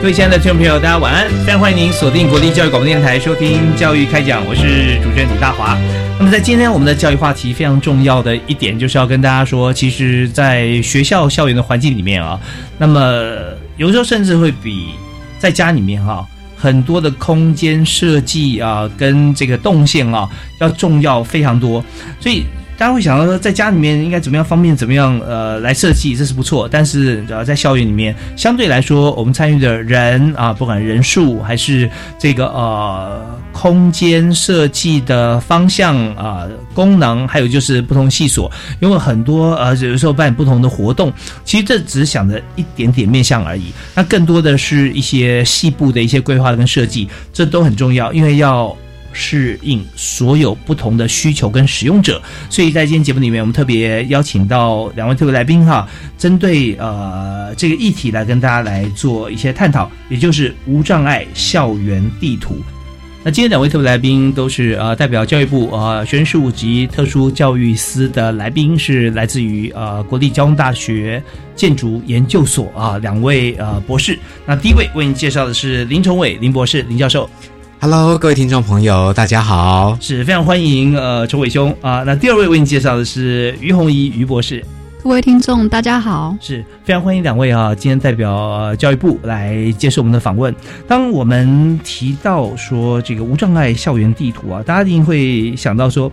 各位亲爱的听众朋友，大家晚安！非常欢迎您锁定国立教育广播电台收听《教育开讲》，我是主持人李大华。那么在今天我们的教育话题非常重要的一点，就是要跟大家说，其实，在学校校园的环境里面啊，那么有时候甚至会比在家里面哈很多的空间设计啊，跟这个动线啊要重要非常多，所以。大家会想到说，在家里面应该怎么样方便，怎么样呃来设计，这是不错。但是呃，在校园里面，相对来说，我们参与的人啊，不管人数还是这个呃空间设计的方向啊、功能，还有就是不同系所，因为很多呃有时候办不同的活动，其实这只是想着一点点面向而已。那更多的是一些细部的一些规划跟设计，这都很重要，因为要。适应所有不同的需求跟使用者，所以在今天节目里面，我们特别邀请到两位特别来宾哈，针对呃这个议题来跟大家来做一些探讨，也就是无障碍校园地图。那今天两位特别来宾都是呃代表教育部呃学生事务及特殊教育司的来宾，是来自于呃国立交通大学建筑研究所啊两位呃博士。那第一位为您介绍的是林崇伟林博士林教授。Hello，各位听众朋友，大家好，是非常欢迎呃，陈伟兄啊。那第二位为你介绍的是于红怡于博士，各位听众大家好，是非常欢迎两位啊，今天代表教育部来接受我们的访问。当我们提到说这个无障碍校园地图啊，大家一定会想到说。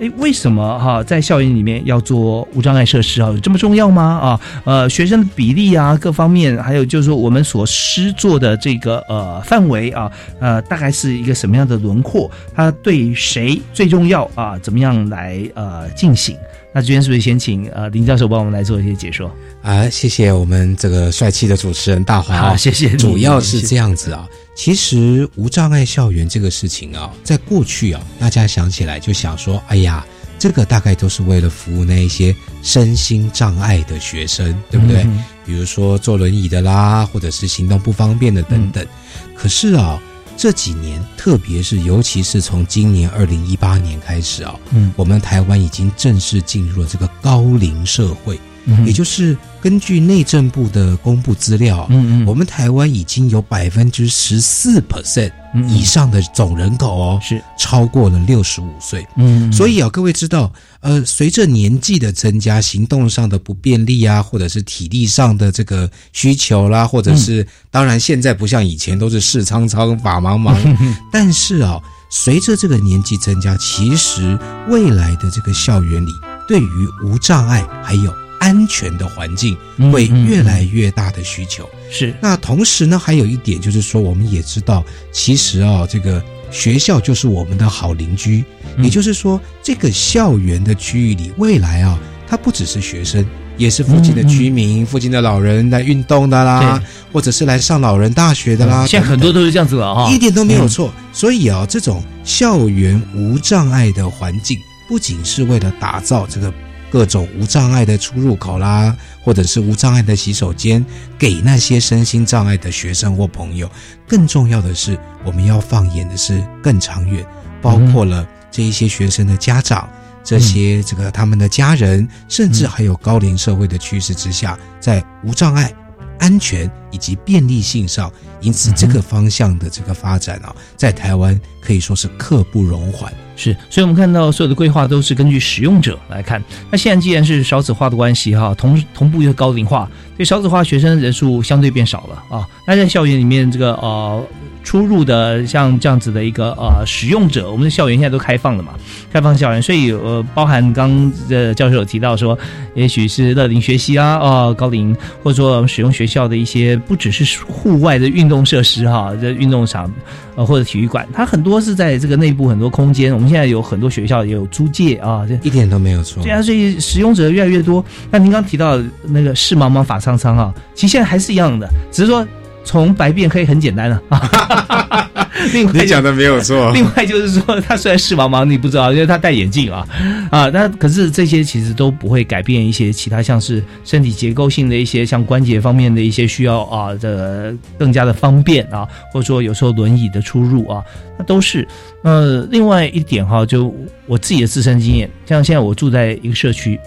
哎，为什么哈在校园里面要做无障碍设施啊？有这么重要吗？啊，呃，学生的比例啊，各方面，还有就是说我们所施做的这个呃范围啊，呃，大概是一个什么样的轮廓？它对谁最重要啊？怎么样来呃进行？那今天是不是先请呃林教授帮我们来做一些解说？啊，谢谢我们这个帅气的主持人大华啊，谢谢。主要是这样子啊。其实无障碍校园这个事情啊，在过去啊，大家想起来就想说，哎呀，这个大概都是为了服务那一些身心障碍的学生，对不对？比如说坐轮椅的啦，或者是行动不方便的等等。可是啊，这几年，特别是尤其是从今年二零一八年开始啊，嗯，我们台湾已经正式进入了这个高龄社会。也就是根据内政部的公布资料，嗯嗯，我们台湾已经有百分之十四 percent 以上的总人口哦，是。超过了六十五岁，嗯，所以啊，各位知道，呃，随着年纪的增加，行动上的不便利啊，或者是体力上的这个需求啦，或者是当然现在不像以前都是事苍苍法茫茫，但是啊，随着这个年纪增加，其实未来的这个校园里对于无障碍还有。安全的环境会越来越大的需求是。那同时呢，还有一点就是说，我们也知道，其实啊，这个学校就是我们的好邻居。也就是说，这个校园的区域里，未来啊，它不只是学生，也是附近的居民、附近的老人来运动的啦，或者是来上老人大学的啦。现在很多都是这样子了哈，一点都没有错。所以啊，这种校园无障碍的环境，不仅是为了打造这个。各种无障碍的出入口啦，或者是无障碍的洗手间，给那些身心障碍的学生或朋友。更重要的是，我们要放眼的是更长远，包括了这一些学生的家长，这些这个他们的家人，甚至还有高龄社会的趋势之下，在无障碍、安全以及便利性上，因此这个方向的这个发展啊，在台湾可以说是刻不容缓。是，所以我们看到所有的规划都是根据使用者来看。那现在既然是少子化的关系哈，同同步又高龄化，对少子化学生人数相对变少了啊。那在校园里面这个呃。出入的像这样子的一个呃使用者，我们的校园现在都开放了嘛，开放校园，所以呃包含刚呃教授有提到说，也许是乐龄学习啊，哦高龄或者说使用学校的一些不只是户外的运动设施哈，这运动场呃或者体育馆，它很多是在这个内部很多空间，我们现在有很多学校也有租借啊，这一点都没有错。对啊，所以使用者越来越多。那您刚提到那个事茫茫法苍苍啊，其实现在还是一样的，只是说。从白变可以很简单了啊！另外你讲的没有错。另外就是说，他虽然视茫茫，你不知道，因为他戴眼镜啊啊！那可是这些其实都不会改变一些其他，像是身体结构性的一些，像关节方面的一些需要啊的更加的方便啊，或者说有时候轮椅的出入啊，那都是呃。另外一点哈，就我自己的自身经验，像现在我住在一个社区。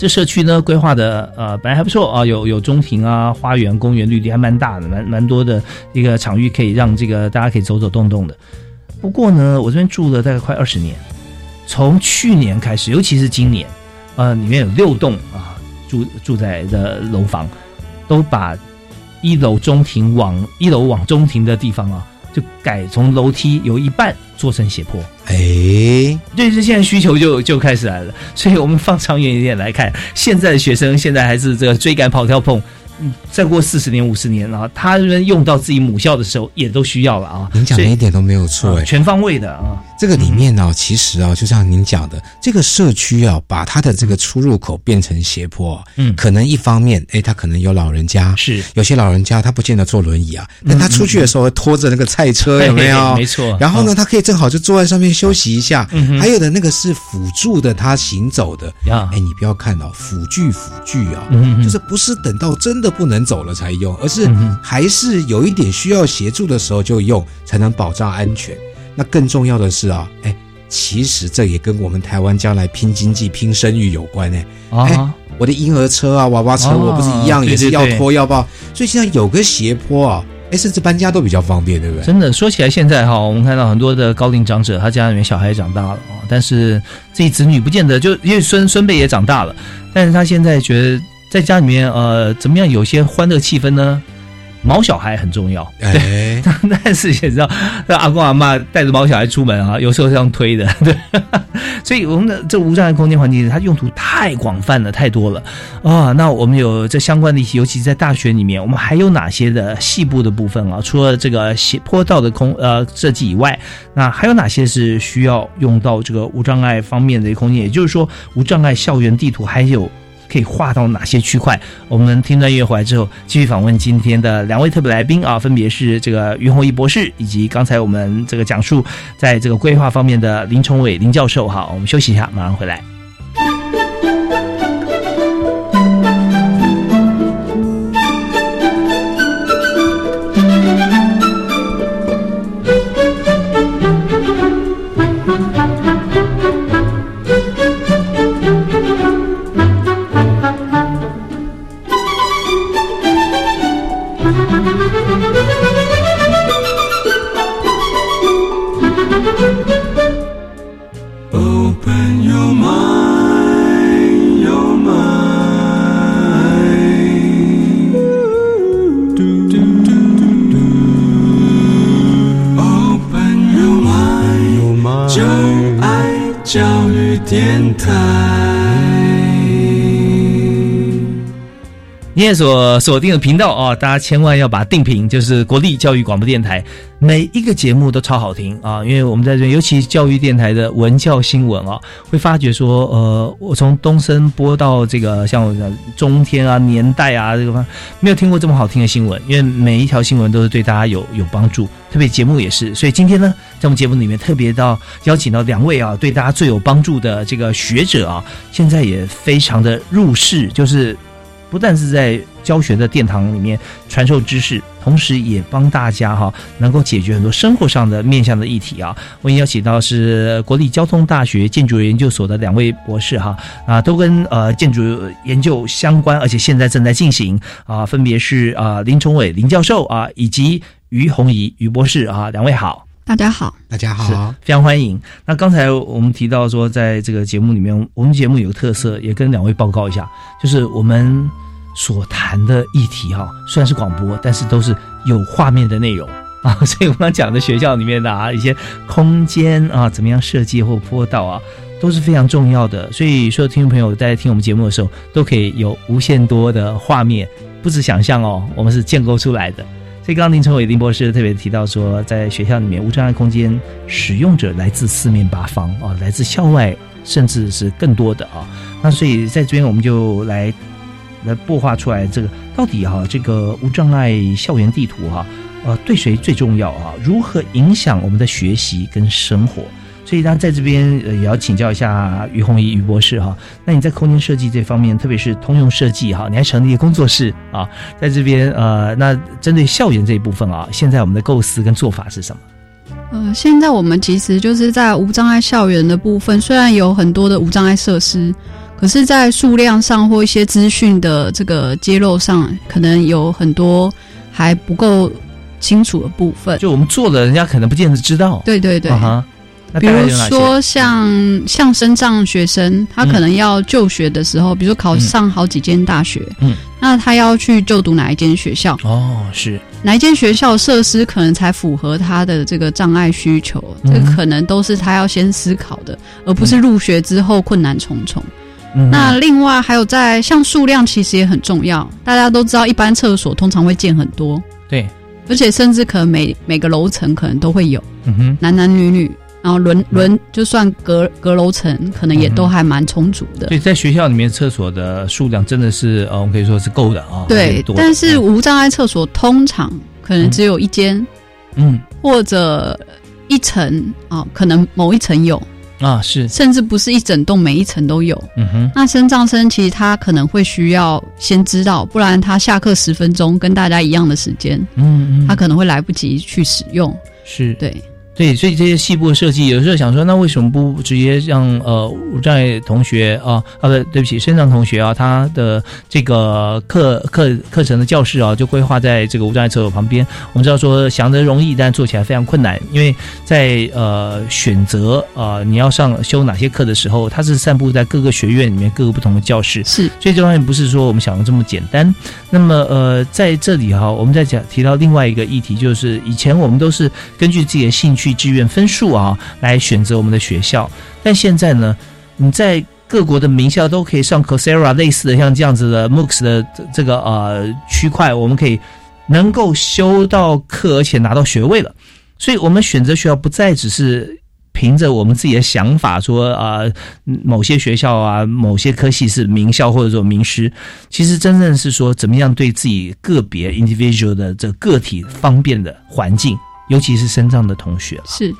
这社区呢规划的呃本来还不错啊，有有中庭啊、花园、公园、绿地还蛮大的，蛮蛮多的一个场域可以让这个大家可以走走动动的。不过呢，我这边住了大概快二十年，从去年开始，尤其是今年，呃，里面有六栋啊住住宅的楼房，都把一楼中庭往一楼往中庭的地方啊，就改从楼梯有一半做成斜坡。哎，对是现在需求就就开始来了，所以我们放长远一点来看，现在的学生现在还是这个追赶跑跳碰。嗯，再过四十年、五十年啊，他们用到自己母校的时候，也都需要了啊。您讲的一点都没有错，哎，全方位的啊。这个里面呢，其实啊，就像您讲的，这个社区啊，把它的这个出入口变成斜坡，嗯，可能一方面，哎，他可能有老人家，是有些老人家他不见得坐轮椅啊，但他出去的时候拖着那个菜车，有没有？没错。然后呢，他可以正好就坐在上面休息一下。嗯还有的那个是辅助的，他行走的。呀，哎，你不要看哦，辅具辅具啊，就是不是等到真的不能走了才。用，而是还是有一点需要协助的时候就用，才能保障安全。那更重要的是啊，哎，其实这也跟我们台湾将来拼经济、拼生育有关呢。啊，我的婴儿车啊、娃娃车，我不是一样也是要拖要抱，所以现在有个斜坡啊，哎，甚至搬家都比较方便，对不对？真的说起来，现在哈，我们看到很多的高龄长者，他家里面小孩长大了啊，但是自己子女不见得就因为孙孙辈也长大了，但是他现在觉得。在家里面，呃，怎么样有些欢乐气氛呢？毛小孩很重要，对，但是也知道，阿公阿妈带着毛小孩出门啊，有时候是这样推的，对，所以我们的这无障碍空间环境，它用途太广泛了，太多了啊。那我们有这相关的一些，尤其是在大学里面，我们还有哪些的细部的部分啊？除了这个斜坡道的空呃设计以外，那还有哪些是需要用到这个无障碍方面的空间？也就是说，无障碍校园地图还有。可以划到哪些区块？我们听段乐回来之后，继续访问今天的两位特别来宾啊，分别是这个于宏毅博士，以及刚才我们这个讲述在这个规划方面的林崇伟林教授。哈，我们休息一下，马上回来。今天所锁定的频道啊，大家千万要把定频，就是国立教育广播电台，每一个节目都超好听啊！因为我们在这，尤其教育电台的文教新闻啊，会发觉说，呃，我从东升播到这个像我的中天啊、年代啊，这个方没有听过这么好听的新闻，因为每一条新闻都是对大家有有帮助，特别节目也是。所以今天呢，在我们节目里面特别到邀请到两位啊，对大家最有帮助的这个学者啊，现在也非常的入世，就是。不但是在教学的殿堂里面传授知识，同时也帮大家哈能够解决很多生活上的面向的议题啊。我邀请到是国立交通大学建筑研究所的两位博士哈啊，都跟呃建筑研究相关，而且现在正在进行啊，分别是啊林崇伟林教授啊以及于洪怡于博士啊，两位好。大家好，大家好。非常欢迎。那刚才我们提到说，在这个节目里面，我们节目有个特色，也跟两位报告一下，就是我们所谈的议题哈，虽然是广播，但是都是有画面的内容 啊。所以我们讲的学校里面的啊一些空间啊，怎么样设计或坡道啊，都是非常重要的。所以所有听众朋友在听我们节目的时候，都可以有无限多的画面，不止想象哦，我们是建构出来的。所以刚刚林成伟林博士特别提到说，在学校里面无障碍空间使用者来自四面八方啊，来自校外，甚至是更多的啊。那所以在这边我们就来来擘画出来这个到底哈、这个无障碍校园地图哈、呃对谁最重要啊？如何影响我们的学习跟生活？所以，那在这边呃也要请教一下于红怡于博士哈。那你在空间设计这方面，特别是通用设计哈，你还成立了工作室啊，在这边呃，那针对校园这一部分啊，现在我们的构思跟做法是什么？呃，现在我们其实就是在无障碍校园的部分，虽然有很多的无障碍设施，可是，在数量上或一些资讯的这个揭露上，可能有很多还不够清楚的部分。就我们做了，人家可能不见得知道。对对对，啊哈，那比如？说像像身障学生，他可能要就学的时候，比如说考上好几间大学，嗯，那他要去就读哪一间学校？哦，是。哪一间学校设施可能才符合他的这个障碍需求？嗯。这可能都是他要先思考的，而不是入学之后困难重重。嗯。那另外还有在像数量其实也很重要，大家都知道，一般厕所通常会建很多，对，而且甚至可能每每个楼层可能都会有嗯哼，男男女女，然后轮轮就算隔隔楼层，可能也都还蛮充足的。对，在学校里面厕所的数量真的是呃，我们可以说是够的啊。对但是嗯无障碍厕所通常可能只有一间，嗯或者一层啊、可能某一层有，啊是甚至不是一整栋每一层都有。嗯哼那身障生其实他可能会需要先知道，不然他下课十分钟跟大家一样的时间，嗯嗯，他可能会来不及去使用。是对，对，所以这些细部的设计，有时候想说，那为什么不直接让呃无障碍同学啊啊不对不起，身障同学啊，他的这个课课课程的教室啊，就规划在这个无障碍厕所旁边。我们知道说想得容易，但做起来非常困难，因为在呃选择呃你要上修哪些课的时候，它是散布在各个学院里面各个不同的教室，是所以这方面不是说我们想的这么简单。那么呃，在这里哈，我们在讲提到另外一个议题，就是以前我们都是根据自己的兴趣、去志愿分数啊来选择我们的学校，但现在呢，你在各国的名校都可以上 Coursera 类似的像这样子的 MOOCs 的这个呃区块，我们可以能够修到课，而且拿到学位了。所以我们选择学校不再只是凭着我们自己的想法说啊、某些学校啊，某些科系是名校或者说名师，其实真正是说怎么样对自己个别 individual 的这个体方便的环境，尤其是身障的同学了。是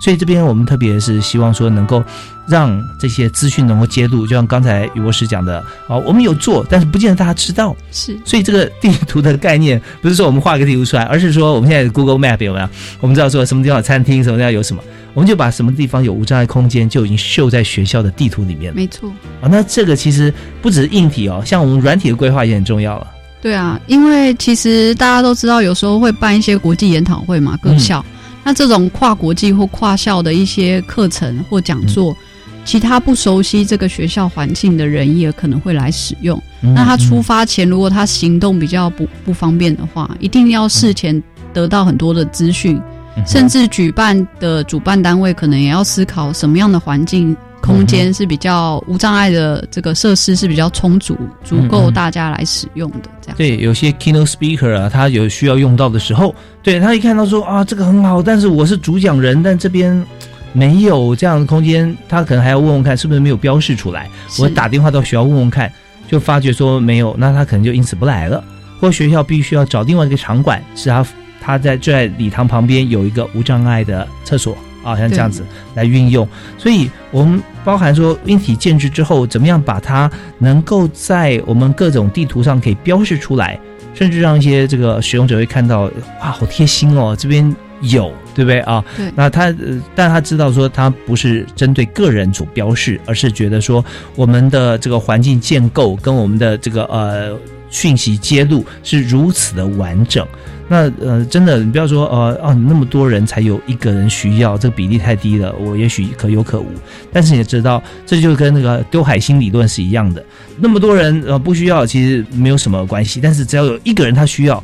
所以这边我们特别是希望说能够让这些资讯能够揭露，就像刚才于博士讲的啊，我们有做，但是不见得大家知道。是所以这个地图的概念不是说我们画个地图出来，而是说我们现在 Google Map 有没有？我们知道说什么地方有餐厅，什么地方有什么，我们就把什么地方有无障碍空间就已经秀在学校的地图里面了没错。啊。那这个其实不只是硬体哦，像我们软体的规划也很重要了。对啊，因为其实大家都知道，有时候会办一些国际研讨会嘛，各校。那这种跨国际或跨校的一些课程或讲座，其他不熟悉这个学校环境的人也可能会来使用。嗯那他出发前，如果他行动比较不不方便的话，一定要事前得到很多的资讯，嗯甚至举办的主办单位可能也要思考什么样的环境。空间是比较无障碍的，这个设施是比较充足，足够大家来使用的。这样对，有些 keynote speaker 啊，他有需要用到的时候，对他一看到说啊，这个很好，但是我是主讲人，但这边没有这样的空间，他可能还要问问看是不是没有标示出来。我打电话到学校问问看，就发觉说没有，那他可能就因此不来了，或学校必须要找另外一个场馆，是他他在就在礼堂旁边有一个无障碍的厕所啊，像这样子来运用。所以我们包含说硬体建制之后，怎么样把它能够在我们各种地图上可以标示出来，甚至让一些这个使用者会看到，哇，好贴心哦，这边有，对不对啊？对那他，呃但他知道说他不是针对个人主标示，而是觉得说我们的这个环境建构跟我们的这个呃讯息揭露是如此的完整。那呃，真的，你不要说呃哦，那么多人才有一个人需要，这个比例太低了，我也许可有可无。但是你也知道，这就跟那个丢海星理论是一样的，那么多人呃不需要，其实没有什么关系。但是只要有一个人他需要，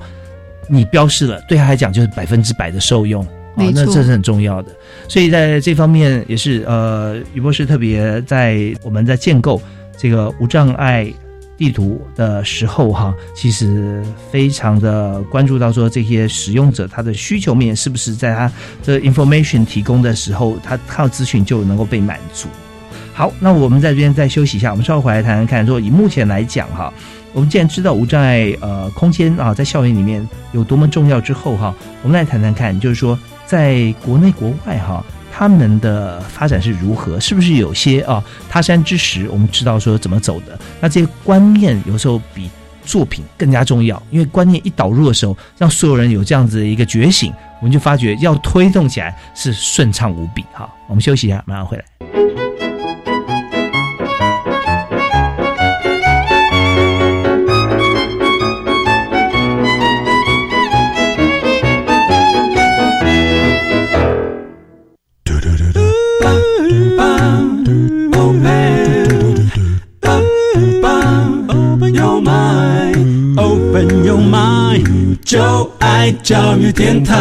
你标示了，对他来讲就是百分之百的受用。没错那这是很重要的。所以在这方面也是呃，于博士特别在我们在建构这个无障碍地图的时候哈，其实非常的关注到说这些使用者他的需求面是不是在他的 information 提供的时候，他靠资讯就能够被满足。好，那我们在这边再休息一下，我们稍后回来谈谈看，说以目前来讲哈，我们既然知道无障碍呃空间啊在校园里面有多么重要之后哈，我们来谈谈看，就是说在国内国外哈。他们的发展是如何？是不是有些啊他山之石，我们知道说怎么走的？那这些观念有时候比作品更加重要，因为观念一导入的时候，让所有人有这样子的一个觉醒，我们就发觉要推动起来是顺畅无比。好，我们休息一下，马上回来。爱教育电台。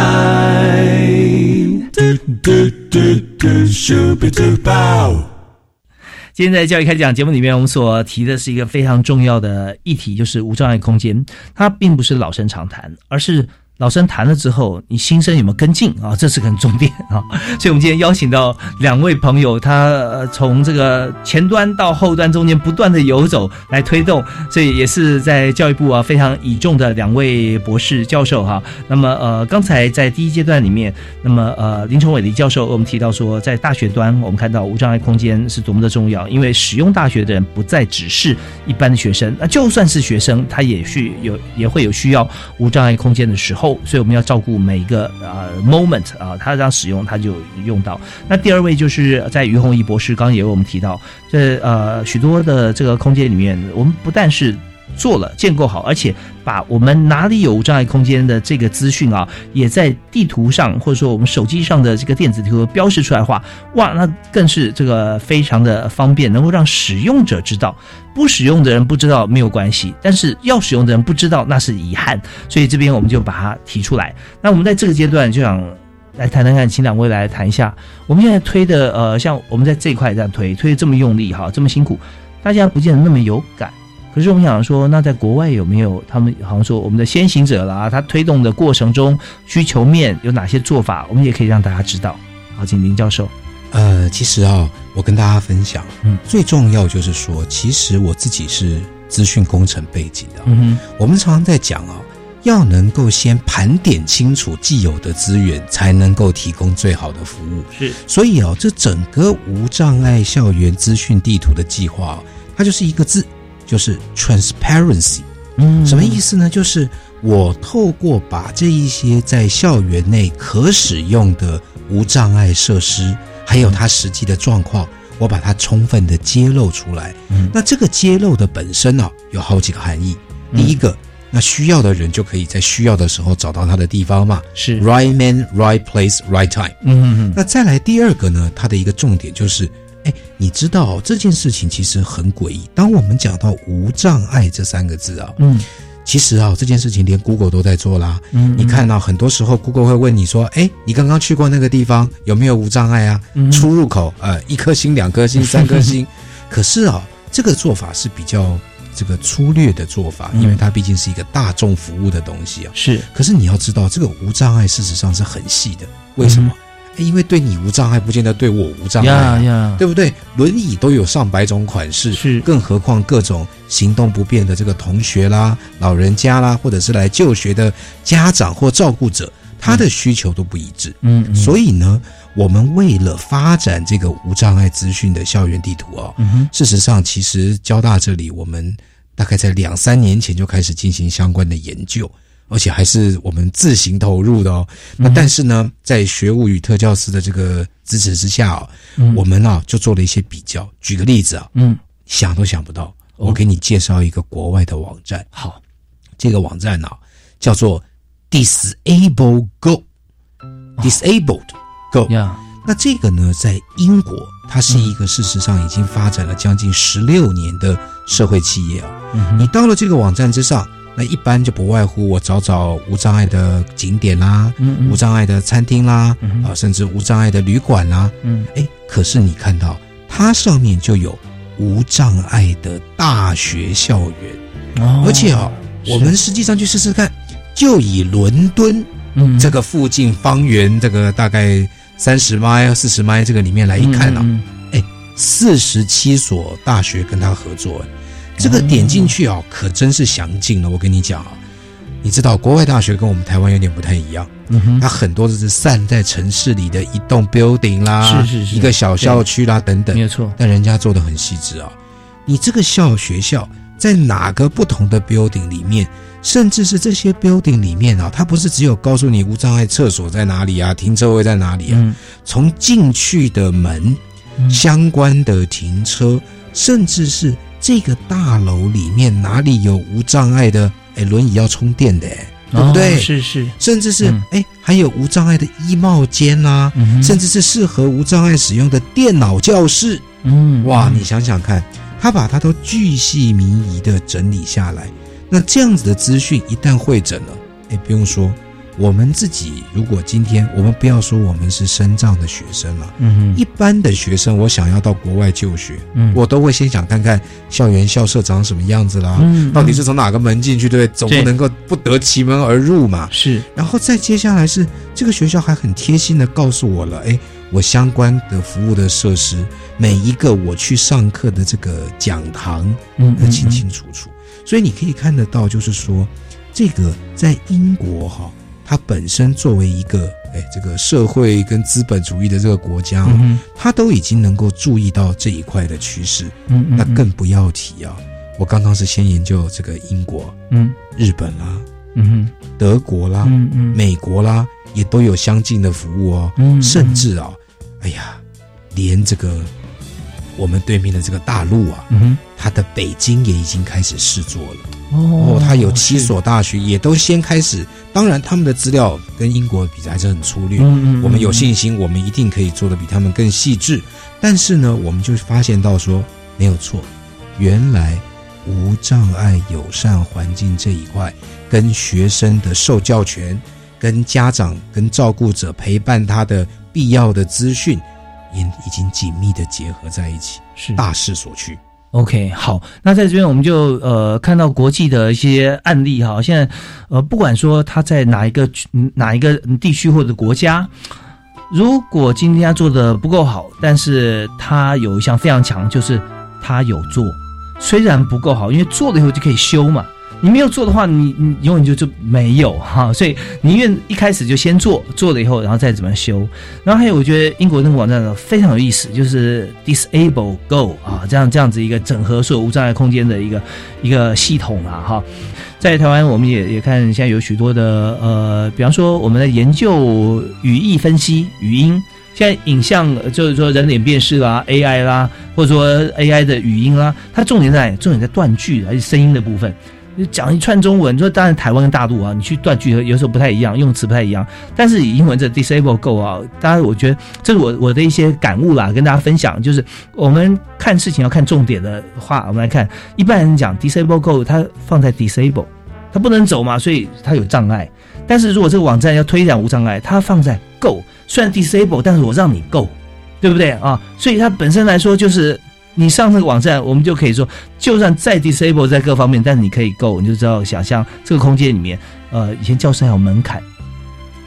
今天在教育开讲节目里面，我们所提的是一个非常重要的议题，就是无障碍空间。它并不是老生常谈，而是老生谈了之后，你新生有没有跟进啊？这是个很重点啊。所以，我们今天邀请到两位朋友，他从这个前端到后端中间不断的游走来推动，所以也是在教育部啊非常倚重的两位博士教授哈。那么呃，刚才在第一阶段里面，那么呃林崇伟林教授我们提到说，在大学端我们看到无障碍空间是多么的重要，因为使用大学的人不再只是一般的学生，那就算是学生，他也需有也会有需要无障碍空间的时候，所以我们要照顾每一个呃 moment 啊，他这样使用他就用到。那第二位就是在于洪义博士，刚刚也为我们提到，这呃许多的这个空间里面，我们不但是做了建构好，而且把我们哪里有无障碍空间的这个资讯啊，也在地图上或者说我们手机上的这个电子地图标示出来的话，哇，那更是这个非常的方便，能够让使用者知道。不使用的人不知道没有关系，但是要使用的人不知道那是遗憾，所以这边我们就把它提出来。那我们在这个阶段就想来谈谈看，请两位来谈一下，我们现在推的呃，像我们在这一块这样推，推的这么用力哈，这么辛苦，大家不见得那么有感。可是我们想说，那在国外有没有他们好像说我们的先行者啦，他推动的过程中需求面有哪些做法，我们也可以让大家知道。好，请林教授。呃，其实啊，我跟大家分享，嗯，最重要就是说，其实我自己是资讯工程背景的，嗯哼，我们常常在讲啊，要能够先盘点清楚既有的资源，才能够提供最好的服务。是，所以啊，这整个无障碍校园资讯地图的计划、啊，它就是一个字，就是 transparency。嗯什么意思呢？就是我透过把这一些在校园内可使用的无障碍设施，还有它实际的状况，我把它充分的揭露出来。嗯那这个揭露的本身呢、有好几个含义。第一个，那需要的人就可以在需要的时候找到他的地方嘛是，，right man, right place, right time。嗯嗯嗯，那再来第二个呢，它的一个重点就是，哎，你知道、这件事情其实很诡异。当我们讲到无障碍这三个字啊，嗯其实啊，这件事情连 Google 都在做啦。嗯，你看到、很多时候 Google 会问你说，哎，你刚刚去过那个地方有没有无障碍啊？嗯出入口呃一颗星、两颗星、三颗星。可是啊，这个做法是比较这个粗略的做法，嗯因为它毕竟是一个大众服务的东西啊。是，可是你要知道，这个无障碍事实上是很细的。为什么？诶因为对你无障碍，不见得对我无障碍、呀呀，对不对？轮椅都有上百种款式，是。更何况各种行动不便的这个同学啦、老人家啦，或者是来就学的家长或照顾者，他的需求都不一致。嗯，嗯。所以呢，我们为了发展这个无障碍资讯的校园地图哦，嗯，事实上，其实交大这里我们大概在两三年前就开始进行相关的研究，而且还是我们自行投入的哦。那但是呢，在学务与特教师的这个支持之下哦，嗯。我们啊就做了一些比较。举个例子啊，嗯。想都想不到，哦。我给你介绍一个国外的网站，好，这个网站呢、叫做 disable go，disabled go。呀，那这个呢，在英国，它是一个事实上已经发展了将近十六年的社会企业啊。嗯。你到了这个网站之上，那一般就不外乎我找找无障碍的景点啦，嗯嗯。无障碍的餐厅啦，甚至无障碍的旅馆啦。嗯。哎，可是你看到它上面就有无障碍的大学校园，哦。而且啊，我们实际上去试试看，就以伦敦嗯。这个附近方圆这个大概三十迈、四十迈这个里面来一看啊，嗯四十七所大学跟他合作，哎这个点进去哦，可真是详尽了。我跟你讲啊，你知道国外大学跟我们台湾有点不太一样，嗯哼。它很多都是散在城市里的一栋 building 啦，是是是。一个小校区啦等等。没，有错，但人家做的很细致啊。你这个校学校在哪个不同的 building 里面，甚至是这些 building 里面啊，它不是只有告诉你无障碍厕所在哪里啊，停车位在哪里啊，嗯。从进去的门、嗯。相关的停车，甚至是这个大楼里面哪里有无障碍的，哎，轮椅要充电的，哎对不对？哦是是，甚至是嗯哎、还有无障碍的衣帽间啦、嗯甚至是适合无障碍使用的电脑教室。嗯哇，你想想看，他把它都巨细靡遗的整理下来，那这样子的资讯一旦会诊了，哎，不用说，我们自己如果今天我们不要说我们是深藏的学生了。嗯一般的学生，我想要到国外就学，嗯我都会先想看看校园校舍长什么样子啦，嗯到底是从哪个门进去，对不对？总不能够不得其门而入嘛。是然后再接下来是这个学校还很贴心的告诉我了，哎，我相关的服务的设施，每一个我去上课的这个讲堂，嗯都，清清楚楚。所以你可以看得到，就是说，这个在英国哈，它本身作为一个哎这个社会跟资本主义的这个国家，它都已经能够注意到这一块的趋势，嗯嗯那更不要提啊。我刚刚是先研究这个英国、嗯。日本啦、嗯哼。德国啦、嗯嗯。美国啦，也都有相近的服务哦。嗯。甚至啊，哎呀，连这个我们对面的这个大陆啊，嗯哼它的北京也已经开始试做了。哦哦，它有七所大学，也都先开始。当然，他们的资料跟英国比还是很粗略。嗯嗯我们有信心，我们一定可以做的比他们更细致。但是呢，我们就发现到说，没有错，原来无障碍友善环境这一块，跟学生的受教权、跟家长、跟照顾者陪伴他的必要的资讯，也已经紧密的结合在一起，是大势所趋。OK，好，那在这边我们就呃看到国际的一些案例哈，现在呃不管说他在哪一个哪一个地区或者国家，如果今天他做的不够好，但是他有一项非常强，就是他有做，虽然不够好，因为做了以后就可以修嘛。你没有做的话，你你永远就就没有哈，所以宁愿一开始就先做，做了以后，然后再怎么修。然后还有，我觉得英国那个网站呢非常有意思，就是 Disable Go 啊，这样这样子一个整合所有无障碍空间的一个一个系统啊哈。在台湾，我们也也看现在有许多的呃，比方说我们在研究语义分析、语音，现在影像就是说人脸辨识啦、AI 啦，或者说 AI 的语音啦，它重点在重点在断句还是声音的部分。你讲一串中文，你说当然台湾跟大陆啊，你去断句有时候不太一样，用词不太一样。但是以英文这 disable go 啊，当然我觉得这是我我的一些感悟啦，跟大家分享。就是我们看事情要看重点的话，我们来看一般人讲 disable go，它放在 disable，它不能走嘛，所以它有障碍。但是如果这个网站要推展无障碍，它放在 go，虽然 disable，但是我让你 go，对不对啊？所以它本身来说就是。你上这个网站，我们就可以说，就算再 disable 在各方面，但是你可以 go，你就知道想象这个空间里面，呃，以前教室还有门槛，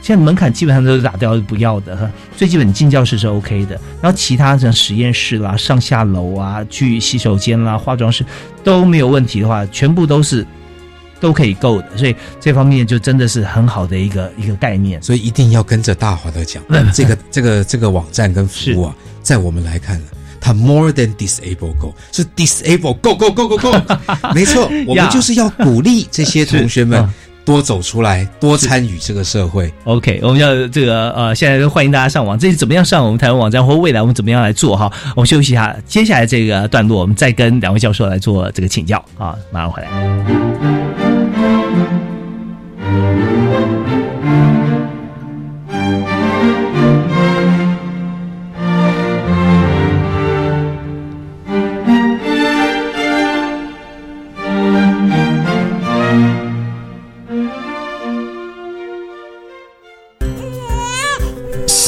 现在门槛基本上都是打掉不要的，哈最基本你进教室是 OK 的，然后其他像实验室啦、上下楼啊、去洗手间啦、化妆室都没有问题的话，全部都是都可以够的，所以这方面就真的是很好的一个一个概念。所以一定要跟着大华的讲，这个这个这个网站跟服务啊，在我们来看呢，它 more than disable go 是 disable go go go go go，没错，我们就是要鼓励这些同学们多走出来，多参与这个社会。OK，我们要这个呃，现在都欢迎大家上网。这是怎么样上我们台湾网站，或未来我们怎么样来做哈？我们休息一下，接下来这个段落，我们再跟两位教授来做这个请教啊，马上回来。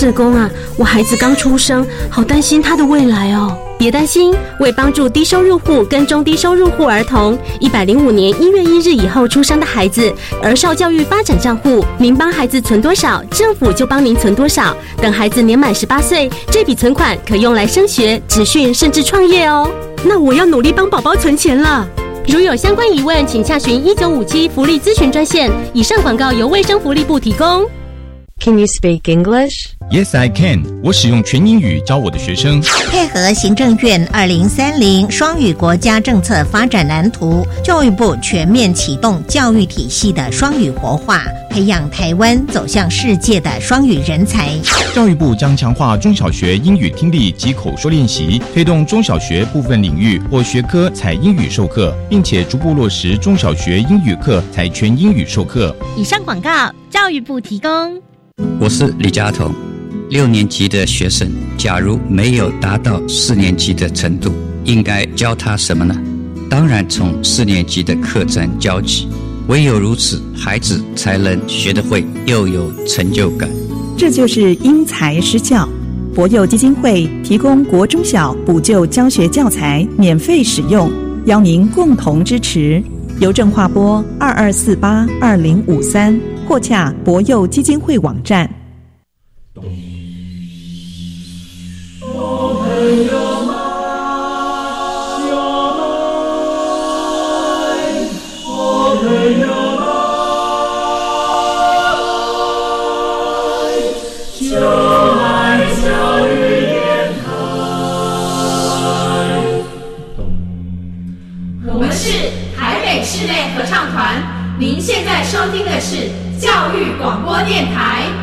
社工啊，我孩子刚出生，好担心他的未来哦。别担心，为帮助低收入户跟中低收入户儿童，一百零五年一月一日以后出生的孩子，儿少教育发展账户，您帮孩子存多少，政府就帮您存多少。等孩子年满十八岁，这笔存款可用来升学、职训，甚至创业哦。那我要努力帮宝宝存钱了。如有相关疑问，请洽询一九五七福利咨询专线。以上广告由卫生福利部提供。Can you speak English? Yes, I can. 我使用全英语教我的学生。配合行政院二零三零双语国家政策发展蓝图，教育部全面启动教育体系的双语活化，培养台湾走向世界的双语人才。教育部将强化中小学英语听力及口说练习，推动中小学部分领域或学科采英语授课，并且逐步落实中小学英语课采全英语授课。以上广告，教育部提供。我是李佳彤。六年级的学生，假如没有达到四年级的程度，应该教他什么呢？当然，从四年级的课程教起。唯有如此，孩子才能学得会，又有成就感。这就是因材施教。博幼基金会提供国中小补救教学教材免费使用，邀您共同支持。邮政划拨二二四八二零五三。或洽博幼基金会网站。我收听的是。教育广播电台。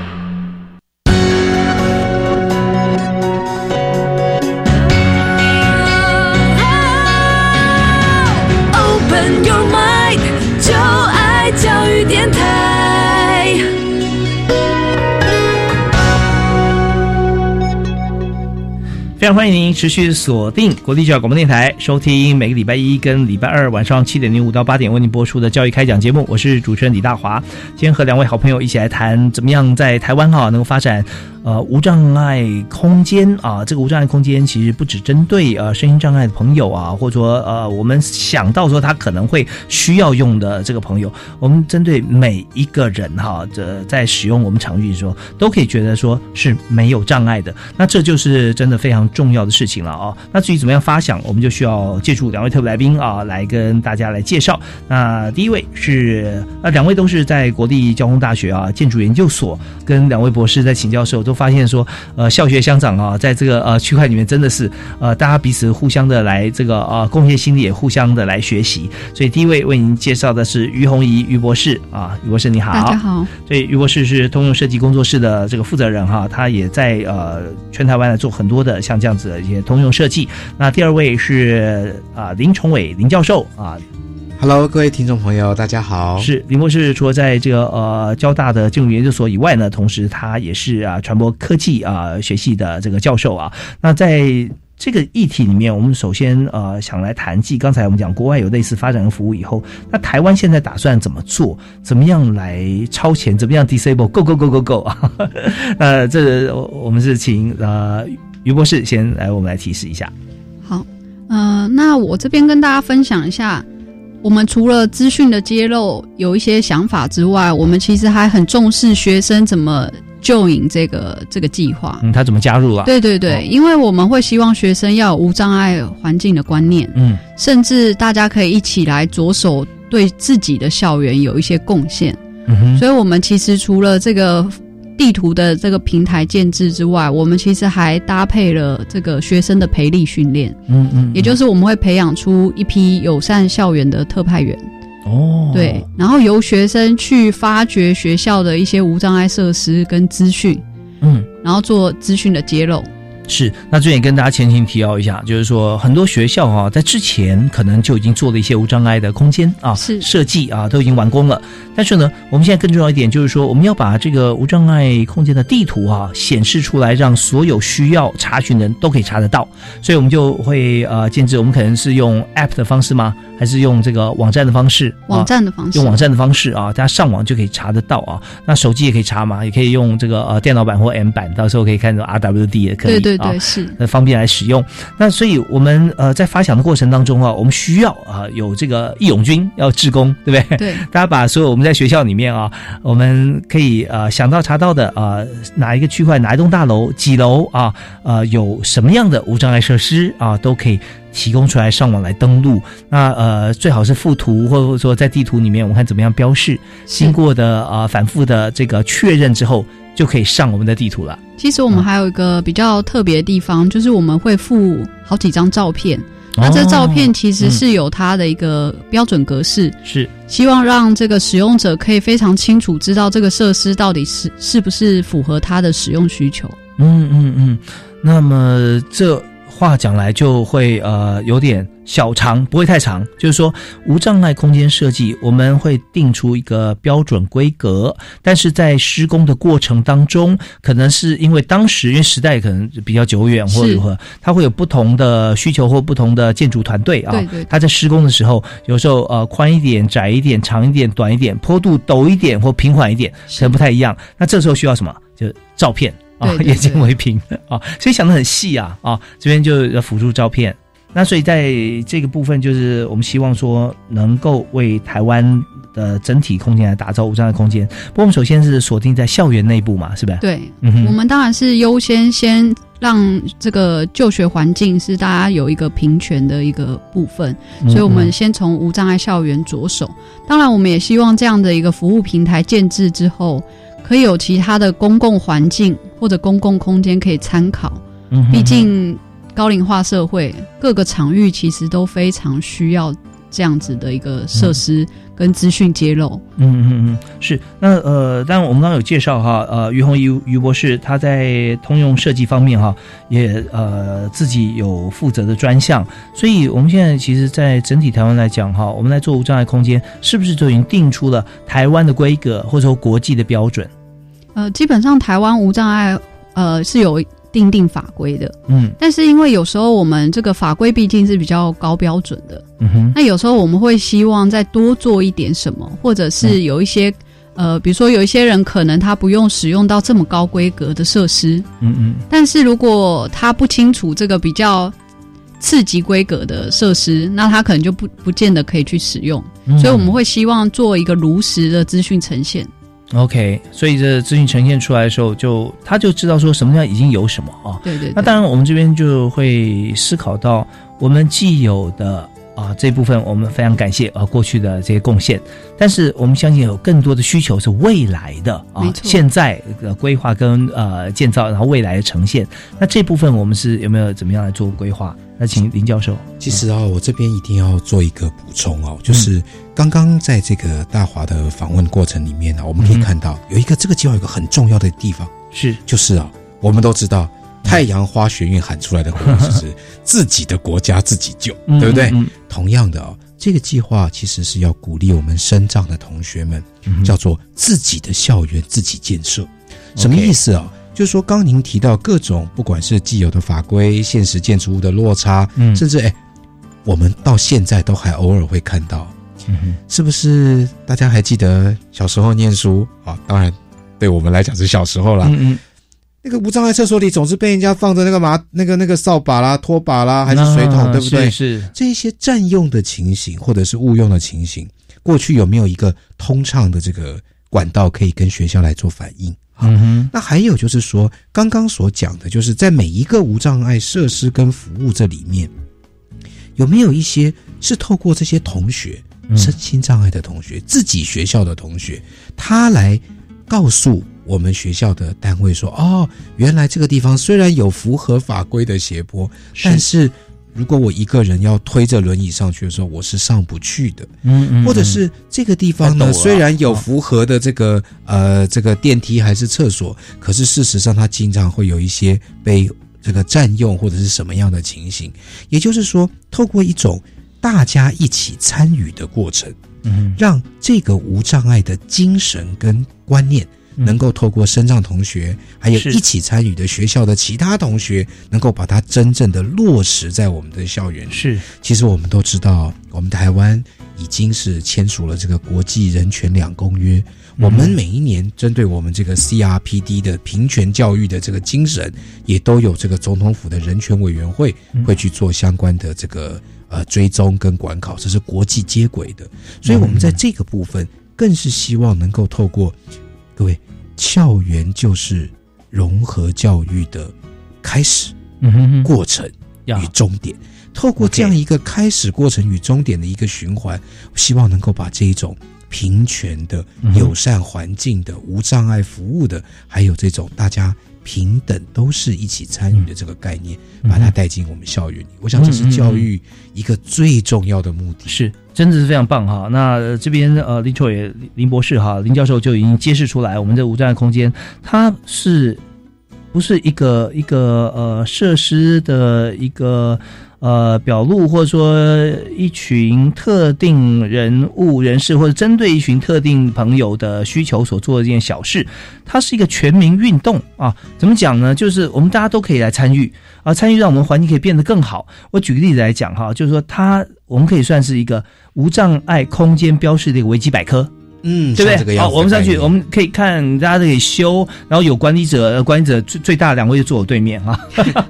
非常欢迎您持续锁定国立教育广播电台，收听每个礼拜一跟礼拜二晚上七点零五到八点为您播出的教育开讲节目。我是主持人李大华，今天和两位好朋友一起来谈，怎么样在台湾哈能够发展。呃，无障碍空间啊，这个无障碍空间其实不只针对呃身心障碍的朋友啊，或者说呃我们想到说他可能会需要用的这个朋友，我们针对每一个人哈，这在使用我们场域的时候，都可以觉得说是没有障碍的。那这就是真的非常重要的事情了啊。那至于怎么样发想，我们就需要借助两位特别来宾啊，来跟大家来介绍。那第一位是啊两位都是在国立交通大学啊建筑研究所跟两位博士在请教的时候都。发现说，呃，校学相长啊，在这个呃区块里面真的是，呃，大家彼此互相的来这个呃贡献心力，也互相的来学习。所以第一位为您介绍的是于红怡于博士啊，于博士你好，大家好。所以于博士是通用设计工作室的这个负责人哈，他也在呃全台湾来做很多的像这样子的一些通用设计。那第二位是啊林崇伟林教授啊。Hello，各位听众朋友，大家好。是林博士，除了在这个呃交大的金融研究所以外呢，同时他也是啊传播科技啊学系的这个教授啊。那在这个议题里面，我们首先呃想来谈，继刚才我们讲国外有类似发展服务以后，那台湾现在打算怎么做？怎么样来超前？怎么样 disable？Go go go go go 啊！呃，这我们是请呃于博士先来，我们来提示一下。好，呃，那我这边跟大家分享一下。我们除了资讯的揭露有一些想法之外，我们其实还很重视学生怎么 join 这个这个计划。嗯，他怎么加入啊？对对对，因为我们会希望学生要有无障碍环境的观念，嗯，甚至大家可以一起来着手对自己的校园有一些贡献。嗯哼，所以我们其实除了这个。地图的这个平台建制之外，我们其实还搭配了这个学生的培力训练。嗯嗯，也就是我们会培养出一批友善校园的特派员。哦，对，然后由学生去发掘学校的一些无障碍设施跟资讯。嗯，然后做资讯的揭露。是，那这边也跟大家前情提要一下，就是说很多学校啊，在之前可能就已经做了一些无障碍的空间啊，是设计啊，都已经完工了。但是呢，我们现在更重要一点就是说，我们要把这个无障碍空间的地图啊显示出来，让所有需要查询的人都可以查得到。所以我们就会呃建制，我们可能是用 App 的方式吗？还是用这个网站的方式？啊网站的方式用网站的方式啊，大家上网就可以查得到啊。那手机也可以查嘛，也可以用这个呃电脑版或 M 版，到时候可以看到 RWD 也可以。对对对啊是呃方便来使用。那所以我们呃在发想的过程当中啊，我们需要啊、有这个义勇军要志工，对不对？对 大家把所有我们在学校里面啊，我们可以呃想到查到的啊、哪一个区块哪一栋大楼几楼啊呃有什么样的无障碍设施啊都可以。提供出来上网来登录，那呃最好是附图，或者说在地图里面我们看怎么样标示，经过的呃反复的这个确认之后，就可以上我们的地图了。其实我们还有一个比较特别的地方，就是我们会附好几张照片。那这照片其实是有它的一个标准格式，是希望让这个使用者可以非常清楚知道这个设施到底是是不是符合他的使用需求。嗯嗯嗯，那么这话讲来就会呃有点小长，不会太长。就是说无障碍空间设计，我们会定出一个标准规格，但是在施工的过程当中，可能是因为当时因为时代可能比较久远或者如何，它会有不同的需求或不同的建筑团队啊。对对对它在施工的时候，有时候呃宽一点、窄一点、长一点、短一点，坡度陡一点或平缓一点，可能不太一样。那这时候需要什么？就照片。啊眼睛为凭啊，所以想的很细啊啊，这边就要辅助照片。那所以在这个部分，就是我们希望说能够为台湾的整体空间来打造无障碍空间。不过我们首先是锁定在校园内部嘛，是不是？对，嗯我们当然是优先先让这个就学环境是大家有一个平权的一个部分，嗯所以我们先从无障碍校园着手。当然，我们也希望这样的一个服务平台建制之后，可以有其他的公共环境或者公共空间可以参考。嗯哼毕竟高龄化社会，各个场域其实都非常需要这样子的一个设施跟资讯揭露。嗯嗯嗯，是。那呃，当然我们刚刚有介绍哈，呃，于宏于于博士他在通用设计方面哈，也呃自己有负责的专项，所以我们现在其实，在整体台湾来讲哈，我们在做无障碍空间，是不是就已经定出了台湾的规格或者说国际的标准？呃，基本上台湾无障碍呃是有定定法规的，嗯。但是因为有时候我们这个法规毕竟是比较高标准的，嗯哼，那有时候我们会希望再多做一点什么，或者是有一些、呃，比如说有一些人可能他不用使用到这么高规格的设施，嗯嗯。但是如果他不清楚这个比较次级规格的设施，那他可能就不不见得可以去使用，嗯。所以我们会希望做一个如实的资讯呈现。OK，所以这资讯呈现出来的时候就，他就知道说什么叫已经有什么啊。对对对那当然，我们这边就会思考到我们既有的啊这部分，我们非常感谢啊过去的这些贡献，但是我们相信有更多的需求是未来的啊现在的规划跟呃建造，然后未来的呈现。那这部分我们是有没有怎么样来做规划？那请林教授。其实啊，我这边一定要做一个补充哦，就是刚刚在这个大华的访问过程里面呢、我们可以看到有一个这个计划有一个很重要的地方，是就是啊，我们都知道太阳花学运喊出来的口号就是自己的国家自己救，嗯对不对？嗯嗯同样的哦，这个计划其实是要鼓励我们深藏的同学们，嗯叫做自己的校园自己建设。什么意思啊？就是说，刚您提到各种，不管是既有的法规、现实建筑物的落差，嗯甚至哎，我们到现在都还偶尔会看到，是不是？大家还记得小时候念书啊？当然，对我们来讲是小时候啦。嗯嗯，那个无障碍厕所里总是被人家放着那个马、那个那个扫把啦、拖把啦，还是水桶，啊对不对？是是这些占用的情形，或者是误用的情形，过去有没有一个通畅的这个管道可以跟学校来做反应？嗯哼，那还有就是说，刚刚所讲的，就是在每一个无障碍设施跟服务这里面，有没有一些是透过这些同学，嗯。身心障碍的同学，自己学校的同学，他来告诉我们学校的单位说，哦，原来这个地方虽然有符合法规的斜坡，但是如果我一个人要推着轮椅上去的时候，我是上不去的。嗯嗯，或者是这个地方呢，虽然有符合的这个呃这个电梯还是厕所，可是事实上它经常会有一些被这个占用或者是什么样的情形。也就是说，透过一种大家一起参与的过程，嗯，让这个无障碍的精神跟观念。能够透过身障同学，还有一起参与的学校的其他同学，能够把它真正的落实在我们的校园。是，其实我们都知道，我们台湾已经是签署了这个国际人权两公约。我们每一年针对我们这个 CRPD 的平权教育的这个精神，也都有这个总统府的人权委员会会去做相关的这个呃追踪跟管考，这是国际接轨的。所以，我们在这个部分更是希望能够透过。各位，校园就是融合教育的开始、过程与终点。透过这样一个开始、过程与终点的一个循环，希望能够把这一种平权的、友善环境的、无障碍服务的，还有这种大家平等都是一起参与的这个概念，把它带进我们校园里。我想，这是教育一个最重要的目的。是。真的是非常棒哈！那这边呃林秋也林博士哈林教授就已经揭示出来，我们这无障碍空间它是不是一个一个呃设施的一个呃表露，或者说一群特定人物人士，或者针对一群特定朋友的需求所做的一件小事，它是一个全民运动啊！怎么讲呢？就是我们大家都可以来参与啊，参与让我们环境可以变得更好。我举个例子来讲哈，就是说它我们可以算是一个。无障碍空间标示的一个维基百科，嗯，对不对？好，我们上去，我们可以看大家可以修，然后有管理者，管理者最最大的两位就坐我对面啊。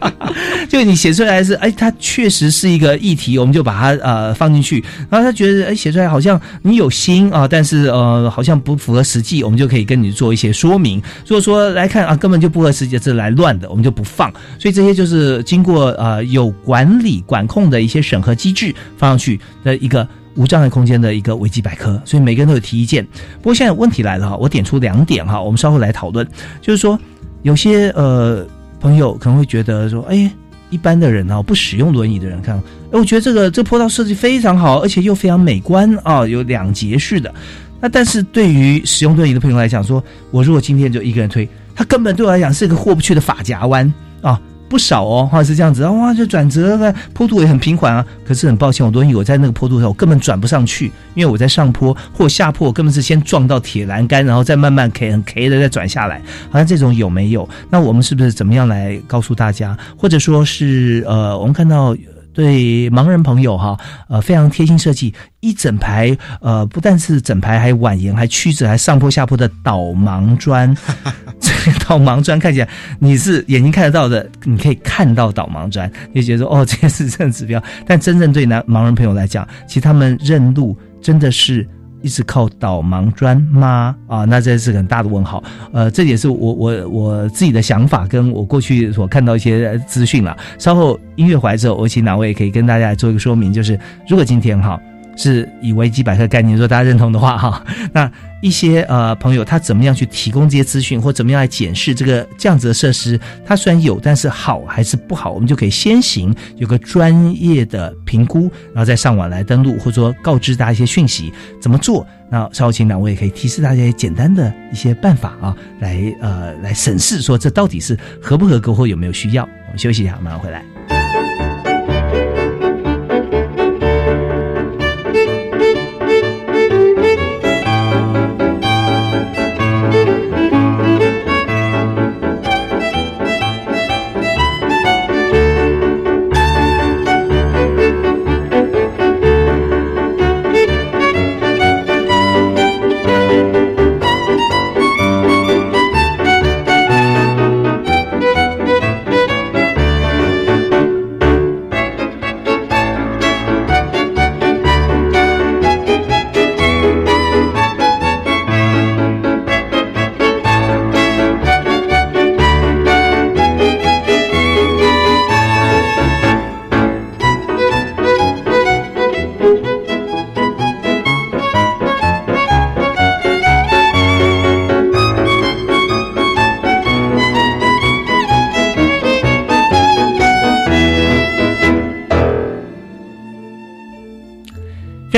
就你写出来是，哎，它确实是一个议题，我们就把它呃放进去。然后他觉得，哎，写出来好像你有心啊，但是呃好像不符合实际，我们就可以跟你做一些说明。如果说来看啊，根本就不合实际，这来乱的，我们就不放。所以这些就是经过呃有管理管控的一些审核机制放上去的一个。无障碍空间的一个维基百科，所以每个人都有提意见。不过现在问题来了哈，我点出两点哈，我们稍后来讨论。就是说，有些呃朋友可能会觉得说，哎，一般的人啊，不使用轮椅的人看，哎，我觉得这个这坡道设计非常好，而且又非常美观啊，有两节式的。那但是对于使用轮椅的朋友来讲，说我如果今天就一个人推，他根本对我来讲是一个过不去的法夹弯啊。不少哦，或者是这样子，哇，这转折的，坡度也很平缓啊。可是很抱歉，我东西我在那个坡度上，我根本转不上去，因为我在上坡或下坡，我根本是先撞到铁栏杆，然后再慢慢 K 很 K 的再转下来。好像这种有没有？那我们是不是怎么样来告诉大家，或者说是呃，我们看到。对盲人朋友哈，呃，非常贴心设计，一整排呃，不但是整排，还蜿蜒，还曲折，还上坡下坡的导盲砖。这个导盲砖看起来你是眼睛看得到的，你可以看到导盲砖，就觉得说哦，这个是正指标。但真正对男盲人朋友来讲，其实他们认路真的是。一直靠导盲砖吗？啊，那这是很大的问号。呃，这也是我我我自己的想法，跟我过去所看到一些资讯了。稍后音乐怀之后，我请两位可以跟大家做一个说明，就是如果今天哈。是以维基百科概念，如果大家认同的话，哈，那一些呃朋友他怎么样去提供这些资讯，或怎么样来检视这个这样子的设施？它虽然有，但是好还是不好，我们就可以先行有个专业的评估，然后再上网来登录，或者说告知大家一些讯息怎么做。那稍后请两位可以提示大家简单的一些办法啊，来呃来审视说这到底是合不合格或有没有需要。我们休息一下，马上回来。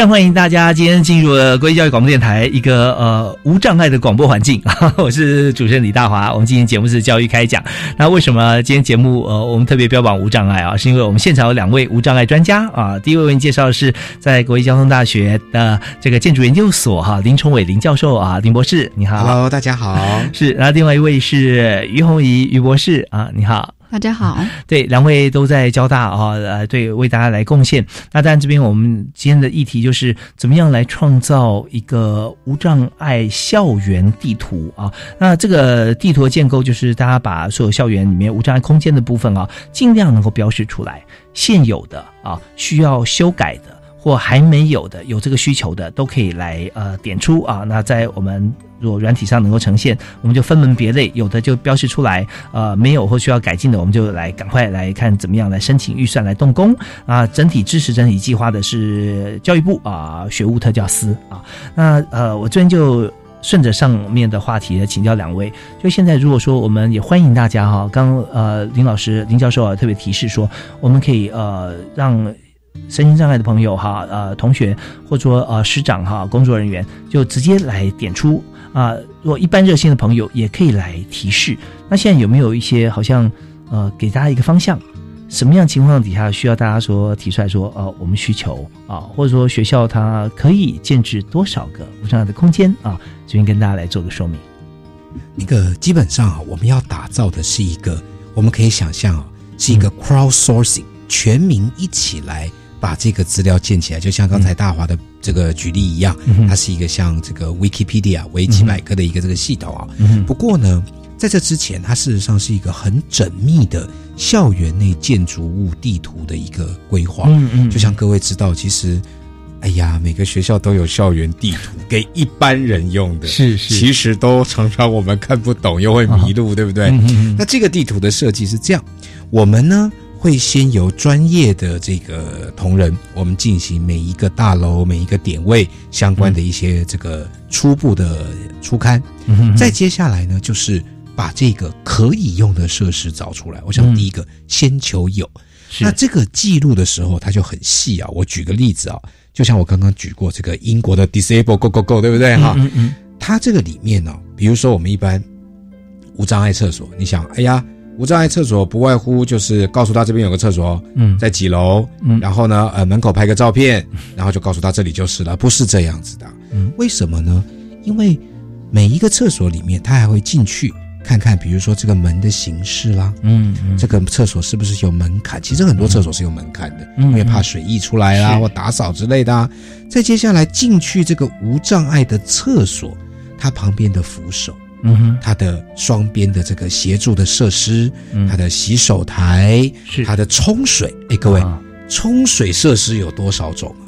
常欢迎大家今天进入了国际教育广播电台一个呃无障碍的广播环境。我是主持人李大华，我们今天节目是教育开讲。那为什么今天节目呃我们特别标榜无障碍啊？是因为我们现场有两位无障碍专家啊。第一位为您介绍的是在国际交通大学的这个建筑研究所哈林崇伟林教授啊林博士，你好。Hello，大家好。是，然后另外一位是于红怡于博士啊，你好。大家好，对，两位都在交大啊，呃，对，为大家来贡献。那当然，这边我们今天的议题就是怎么样来创造一个无障碍校园地图啊。那这个地图的建构就是大家把所有校园里面无障碍空间的部分啊，尽量能够标示出来，现有的啊需要修改的。或还没有的，有这个需求的，都可以来呃点出啊。那在我们如果软体上能够呈现，我们就分门别类，有的就标示出来，呃，没有或需要改进的，我们就来赶快来看怎么样来申请预算来动工啊。整体支持整体计划的是教育部啊，学务特教司啊。那呃，我这边就。顺着上面的话题，请教两位。就现在，如果说我们也欢迎大家哈，刚呃林老师林教授啊特别提示说，我们可以呃让。身心障碍的朋友哈，呃，同学或者说呃师长哈，工作人员就直接来点出啊。如果一般热心的朋友也可以来提示。那现在有没有一些好像呃给大家一个方向？什么样情况底下需要大家说提出来说呃我们需求啊，或者说学校它可以建制多少个无障碍的空间啊？这边跟大家来做个说明。那个基本上啊，我们要打造的是一个，我们可以想象啊，是一个 crowdsourcing，、全民一起来。把这个资料建起来，就像刚才大华的这个举例一样，嗯、它是一个像这个 Wikipedia 维基百科的一个这个系统啊。嗯、不过呢，在这之前，它事实上是一个很缜密的校园内建筑物地图的一个规划。嗯嗯，就像各位知道，其实，哎呀，每个学校都有校园地图给一般人用的，是是，其实都常常我们看不懂，又会迷路，啊、对不对？嗯、那这个地图的设计是这样，我们呢？会先由专业的这个同仁，我们进行每一个大楼、每一个点位相关的一些这个初步的初刊。嗯、再接下来呢，就是把这个可以用的设施找出来。我想第一个、嗯、先求有。那这个记录的时候，它就很细啊。我举个例子啊，就像我刚刚举过这个英国的 Disable Go Go Go，对不对哈？嗯嗯。它这个里面呢、啊，比如说我们一般无障碍厕所，你想，哎呀。无障碍厕所不外乎就是告诉他这边有个厕所，嗯，在几楼，嗯，然后呢，呃，门口拍个照片，然后就告诉他这里就是了，不是这样子的，嗯，为什么呢？因为每一个厕所里面，他还会进去看看，比如说这个门的形式啦，嗯，嗯这个厕所是不是有门槛？其实很多厕所是有门槛的，嗯、因为怕水溢出来啦，或打扫之类的、啊。再接下来进去这个无障碍的厕所，它旁边的扶手。嗯哼，它的双边的这个协助的设施，嗯、它的洗手台，是它的冲水。哎，各位，啊、冲水设施有多少种啊？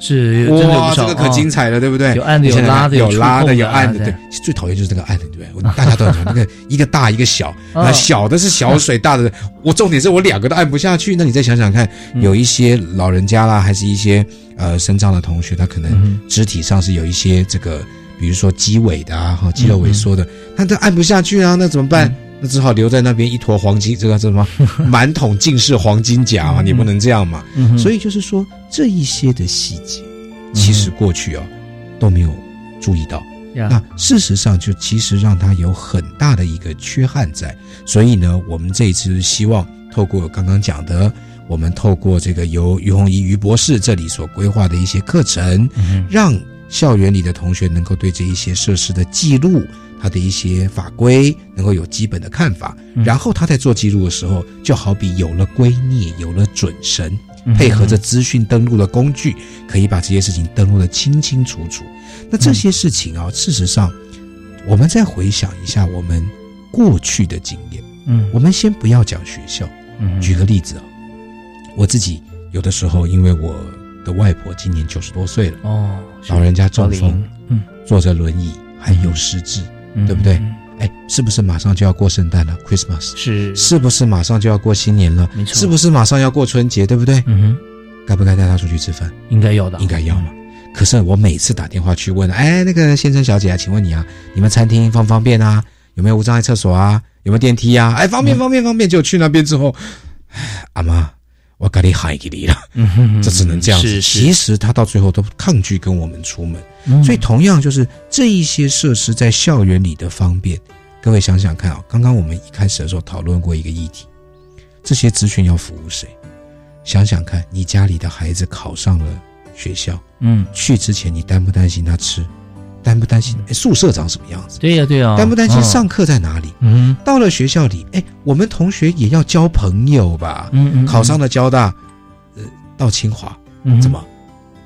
是哇，这个可精彩了，对不对？有按的，有拉的，有拉的，有按的。对，最讨厌就是这个按的，对不对？大家都很那个一个大一个小，哦那小的是小水，大的我重点是我两个都按不下去。那你再想想看，嗯有一些老人家啦，还是一些呃身障的同学，他可嗯能肢体上是有一些这个。比如说肌萎的啊，哈，肌肉萎缩的，他都按不下去啊，那怎么办？那只好留在那边一坨黄金，这个叫什么？满桶尽是黄金甲嘛，你不能这样嘛。所以就是说，这一些的细节，其实过去啊都没有注意到。那事实上，就其实让他有很大的一个缺憾在。所以呢，我们这一次希望透过刚刚讲的，我们透过这个由于洪怡于博士这里所规划的一些课程，让。校园里的同学能够对这一些设施的记录，他的一些法规能够有基本的看法，嗯、然后他在做记录的时候，就好比有了圭臬，有了准绳，嗯、配合着资讯登录的工具，可以把这些事情登录的清清楚楚。那这些事情啊，事实上，我们再回想一下我们过去的经验，嗯，我们先不要讲学校，嗯，举个例子啊，我自己有的时候因为我。的外婆今年九十多岁了哦，老人家中风，嗯，坐着轮椅，还有失智，嗯、对不对？哎，是不是马上就要过圣诞了？Christmas 是，是不是马上就要过新年了？没错，是不是马上要过春节？对不对？嗯哼，该不该带他出去吃饭？应该要的，应该要嘛。可是我每次打电话去问，哎，那个先生小姐啊，请问你啊，你们餐厅方不方便啊？有没有无障碍厕所啊？有没有电梯啊？哎，方便方便方便。就去那边之后，阿妈。我咖喱海给你了，这只能这样子。其实他到最后都抗拒跟我们出门，所以同样就是这一些设施在校园里的方便。各位想想看啊，刚刚我们一开始的时候讨论过一个议题，这些资讯要服务谁？想想看你家里的孩子考上了学校，嗯，去之前你担不担心他吃？担不担心？哎，宿舍长什么样子？对呀，对呀。担不担心上课在哪里？嗯，到了学校里，哎，我们同学也要交朋友吧？嗯嗯。考上了交大，呃，到清华，怎么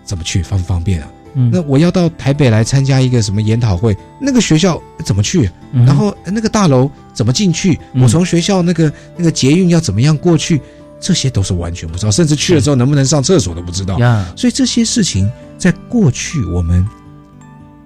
怎么去方不方便啊？那我要到台北来参加一个什么研讨会，那个学校怎么去？然后那个大楼怎么进去？我从学校那个那个捷运要怎么样过去？这些都是完全不知道，甚至去了之后能不能上厕所都不知道。所以这些事情在过去我们。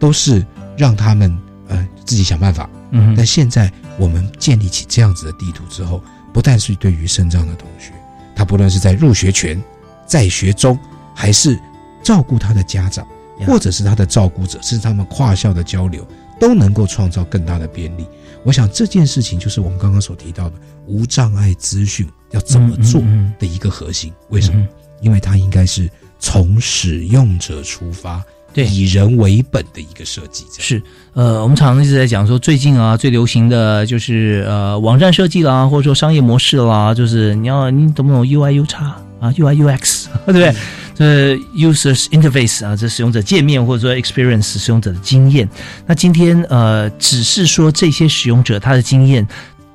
都是让他们呃自己想办法，嗯，但现在我们建立起这样子的地图之后，不但是对于生长的同学，他不论是在入学前、在学中，还是照顾他的家长，或者是他的照顾者，甚至他们跨校的交流，都能够创造更大的便利。我想这件事情就是我们刚刚所提到的无障碍资讯要怎么做的一个核心。为什么？因为它应该是从使用者出发。对，以人为本的一个设计是，呃，我们常常一直在讲说，最近啊，最流行的就是呃，网站设计啦，或者说商业模式啦，就是你要你懂不懂 UI U 叉啊，UI UX 对不对？这 Users Interface 啊，这使用者界面或者说 Experience 使用者的经验。那今天呃，只是说这些使用者他的经验，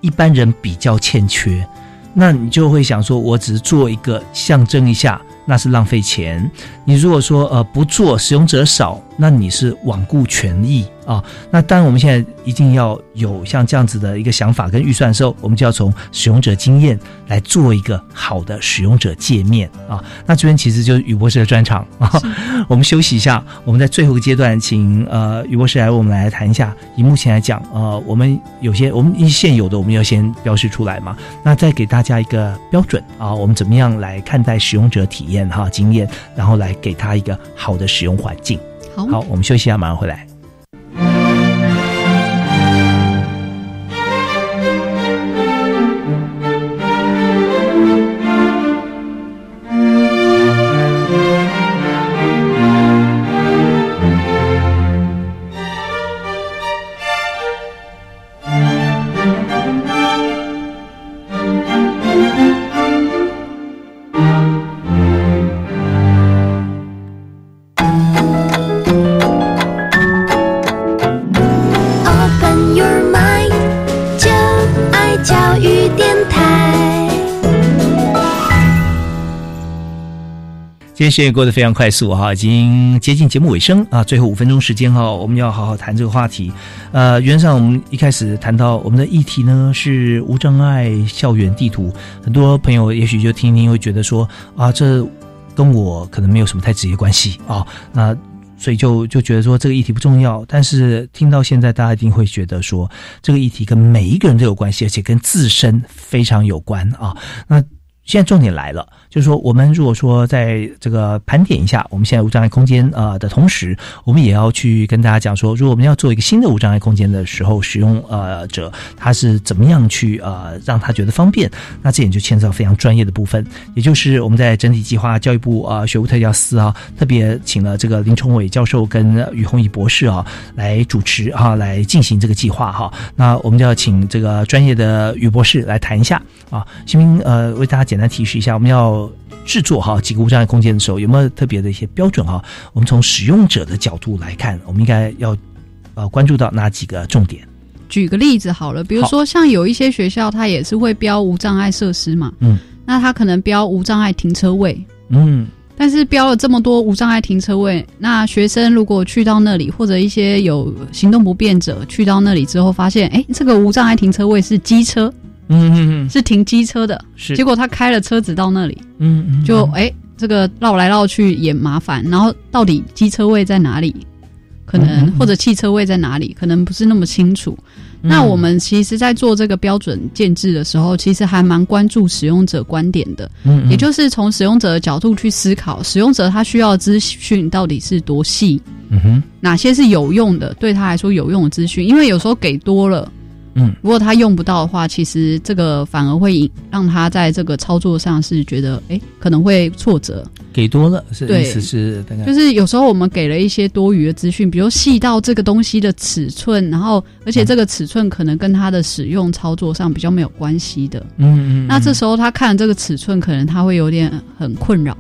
一般人比较欠缺，那你就会想说，我只是做一个象征一下。那是浪费钱。你如果说呃不做，使用者少，那你是罔顾权益。啊，那当然，我们现在一定要有像这样子的一个想法跟预算的时候，我们就要从使用者经验来做一个好的使用者界面啊。那这边其实就是宇博士的专场啊。我们休息一下，我们在最后一个阶段，请呃宇博士来我们来谈一下。以目前来讲，呃，我们有些我们现有的我们要先标示出来嘛。那再给大家一个标准啊，我们怎么样来看待使用者体验哈经验，然后来给他一个好的使用环境。好，我们休息一下，马上回来。时间过得非常快速哈，已经接近节目尾声啊，最后五分钟时间哈，我们要好好谈这个话题。呃，原上我们一开始谈到我们的议题呢是无障碍校园地图，很多朋友也许就听听会觉得说啊，这跟我可能没有什么太直接关系啊，那所以就就觉得说这个议题不重要。但是听到现在，大家一定会觉得说这个议题跟每一个人都有关系，而且跟自身非常有关啊。那现在重点来了。就是说，我们如果说在这个盘点一下，我们现在无障碍空间呃的同时，我们也要去跟大家讲说，如果我们要做一个新的无障碍空间的时候，使用呃者他是怎么样去呃让他觉得方便，那这点就牵涉到非常专业的部分，也就是我们在整体计划教育部啊学务特教司啊特别请了这个林崇伟教授跟于宏毅博士啊来主持啊来进行这个计划哈。那我们就要请这个专业的于博士来谈一下啊，新兵呃为大家讲简单提示一下，我们要。制作哈几个无障碍空间的时候，有没有特别的一些标准哈？我们从使用者的角度来看，我们应该要呃关注到哪几个重点？举个例子好了，比如说像有一些学校，它也是会标无障碍设施嘛，嗯，那它可能标无障碍停车位，嗯，但是标了这么多无障碍停车位，那学生如果去到那里，或者一些有行动不便者去到那里之后，发现哎，这个无障碍停车位是机车。嗯嗯嗯，是停机车的，是。结果他开了车子到那里，嗯嗯，就哎，这个绕来绕去也麻烦。然后到底机车位在哪里？可能或者汽车位在哪里？可能不是那么清楚。那我们其实，在做这个标准建制的时候，其实还蛮关注使用者观点的，嗯，也就是从使用者的角度去思考，使用者他需要的资讯到底是多细，嗯哼，哪些是有用的，对他来说有用的资讯，因为有时候给多了。嗯，如果他用不到的话，其实这个反而会引让他在这个操作上是觉得，哎，可能会挫折。给多了是对。意思是大概。就是有时候我们给了一些多余的资讯，比如细到这个东西的尺寸，然后而且这个尺寸可能跟它的使用操作上比较没有关系的。嗯嗯，那这时候他看这个尺寸，可能他会有点很困扰，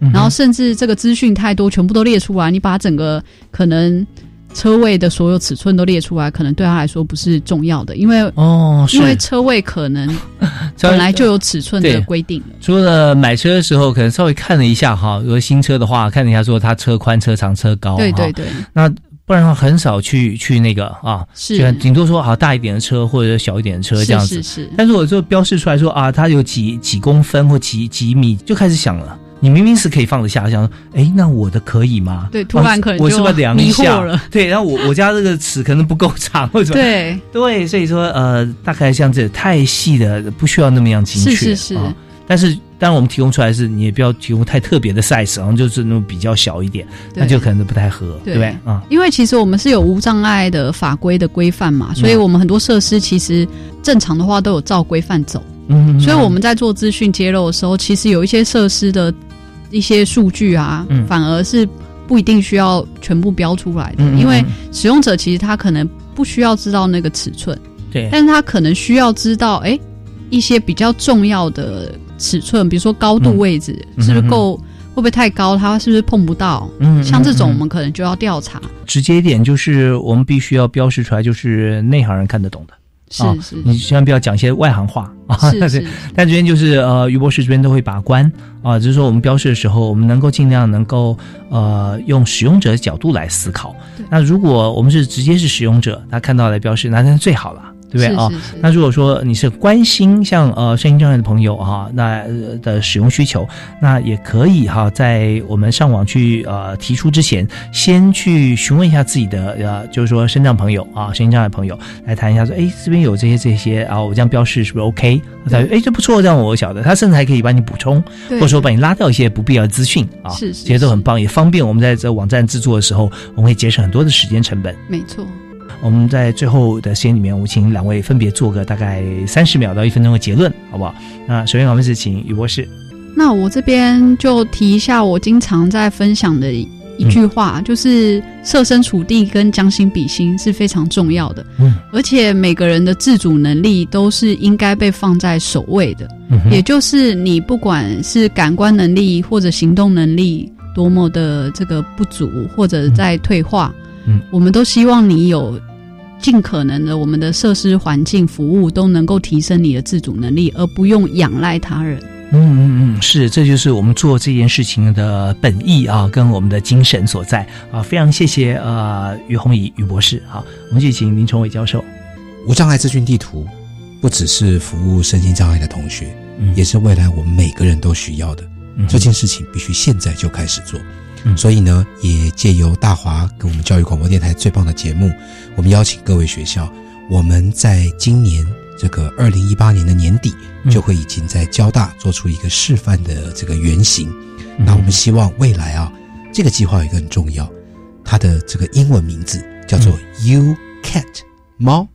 嗯然后甚至这个资讯太多，全部都列出来，你把整个可能车位的所有尺寸都列出来，可能对他来说不是重要的，因为哦因为车位可能 本来就有尺寸的规定了。除了买车的时候，可能稍微看了一下哈，如果新车的话，看了一下说它车宽、车长、车高，对对对，那不然的话很少去去那个啊，是就顶多说啊大一点的车或者小一点的车这样子。是是但是我就标示出来说啊，它有几几公分或几几米，就开始想了。你明明是可以放得下，想说，哎，那我的可以吗？对突然可能我是不是量一下了？对，然后我我家这个尺可能不够长，或者 对。对，所以说呃，大概像这太细的不需要那么样精确，是是是。啊。但是当然我们提供出来是，你也不要提供太特别的 size，然后就是那种比较小一点，那就可能不太合，对。不对？啊，因为其实我们是有无障碍的法规的规范嘛，所以我们很多设施其实正常的话都有照规范走。嗯。所以我们在做资讯揭露的时候，其实有一些设施的一些数据啊，嗯反而是不一定需要全部标出来的，因为使用者其实他可能不需要知道那个尺寸，对，但是他可能需要知道，哎，一些比较重要的尺寸，比如说高度位置、是不是够，会不会太高，他是不是碰不到？嗯嗯像这种嗯我们可能就要调查。直接一点就是我们必须要标示出来，就是内行人看得懂的。是啊是你千万不要讲一些外行话啊！是是但这边就是呃，于博士这边都会把关啊，就是说我们标示的时候，我们能够尽量能够呃用使用者的角度来思考。那如果我们是直接是使用者，他看到来标示，那那是最好了。对不对啊？那如果说你是关心像呃身心障碍的朋友哈、那、呃的使用需求，那也可以哈、在我们上网去呃提出之前，先去询问一下自己的呃，就是说身障朋友啊，身心障碍朋友来谈一下说，哎，这边有这些这些啊，我这样标示是不是 OK？他说哎，这不错，这样我晓得，他甚至还可以帮你补充，或者说帮你拉掉一些不必要的资讯啊，是是这些都很棒，也方便我们在这网站制作的时候，我们会节省很多的时间成本。没错。我们在最后的时间里面，我请两位分别做个大概三十秒到一分钟的结论，好不好？那首先我们是请于博士，那我这边就提一下我经常在分享的一句话，就是设身处地跟将心比心是非常重要的。嗯，而且每个人的自主能力都是应该被放在首位的。嗯也就是你不管是感官能力或者行动能力多么的这个不足或者在退化，嗯，我们都希望你有。尽可能的，我们的设施环境服务都能够提升你的自主能力，而不用仰赖他人。嗯嗯嗯，是，这就是我们做这件事情的本意啊，跟我们的精神所在啊。非常谢谢呃于红仪于博士，好，我们就请林崇伟教授。无障碍资讯地图不只是服务身心障碍的同学，嗯也是未来我们每个人都需要的。嗯这件事情必须现在就开始做。嗯。所以呢，也借由大华跟我们教育广播电台最棒的节目，我们邀请各位学校，我们在今年这个二零一八年的年底，嗯。就会已经在交大做出一个示范的这个原型。嗯。那我们希望未来啊，这个计划有一个很重要，它的这个英文名字叫做 UCAT 猫、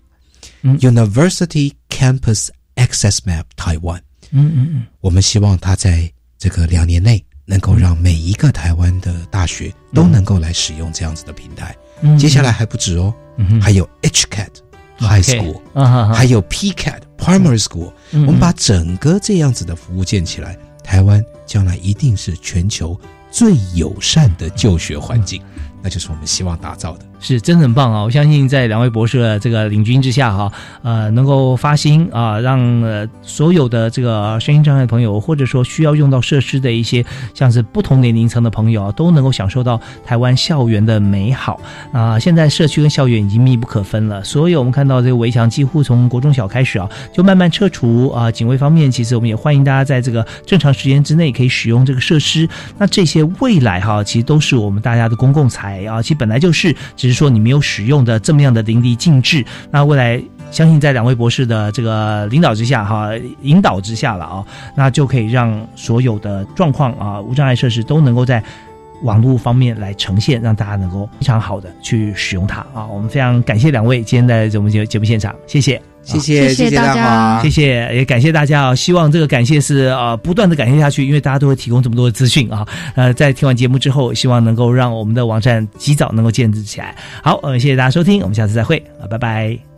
University Campus Access Map Taiwan。嗯嗯嗯，我们希望它在这个两年内能够让每一个台湾的大学都能够来使用这样子的平台。嗯。接下来还不止哦，嗯还有 HCAT High School，、还有 PCAT Primary School，、嗯。我们把整个这样子的服务建起来，台湾将来一定是全球最友善的就学环境，那就是我们希望打造的。是真的很棒啊！我相信在两位博士的这个领军之下哈，呃，能够发心啊，让呃所有的这个身心障碍朋友，或者说需要用到设施的一些像是不同年龄层的朋友啊，都能够享受到台湾校园的美好啊！现在社区跟校园已经密不可分了，所以我们看到这个围墙几乎从国中小开始啊，就慢慢撤除啊。警卫方面，其实我们也欢迎大家在这个正常时间之内可以使用这个设施。那这些未来哈，其实都是我们大家的公共财啊，其实本来就是，只是说你没有使用的这么样的淋漓尽致。那未来相信在两位博士的这个领导之下哈，引导之下了啊，那就可以让所有的状况啊，无障碍设施都能够在网络方面来呈现，让大家能够非常好的去使用它啊！我们非常感谢两位今天在我们节节目现场，谢谢。谢谢谢谢大家谢谢，也感谢大家啊！希望这个感谢是呃不断的感谢下去，因为大家都会提供这么多的资讯啊。呃，在听完节目之后，希望能够让我们的网站及早能够建立起来。好，呃，谢谢大家收听，我们下次再会啊，拜拜。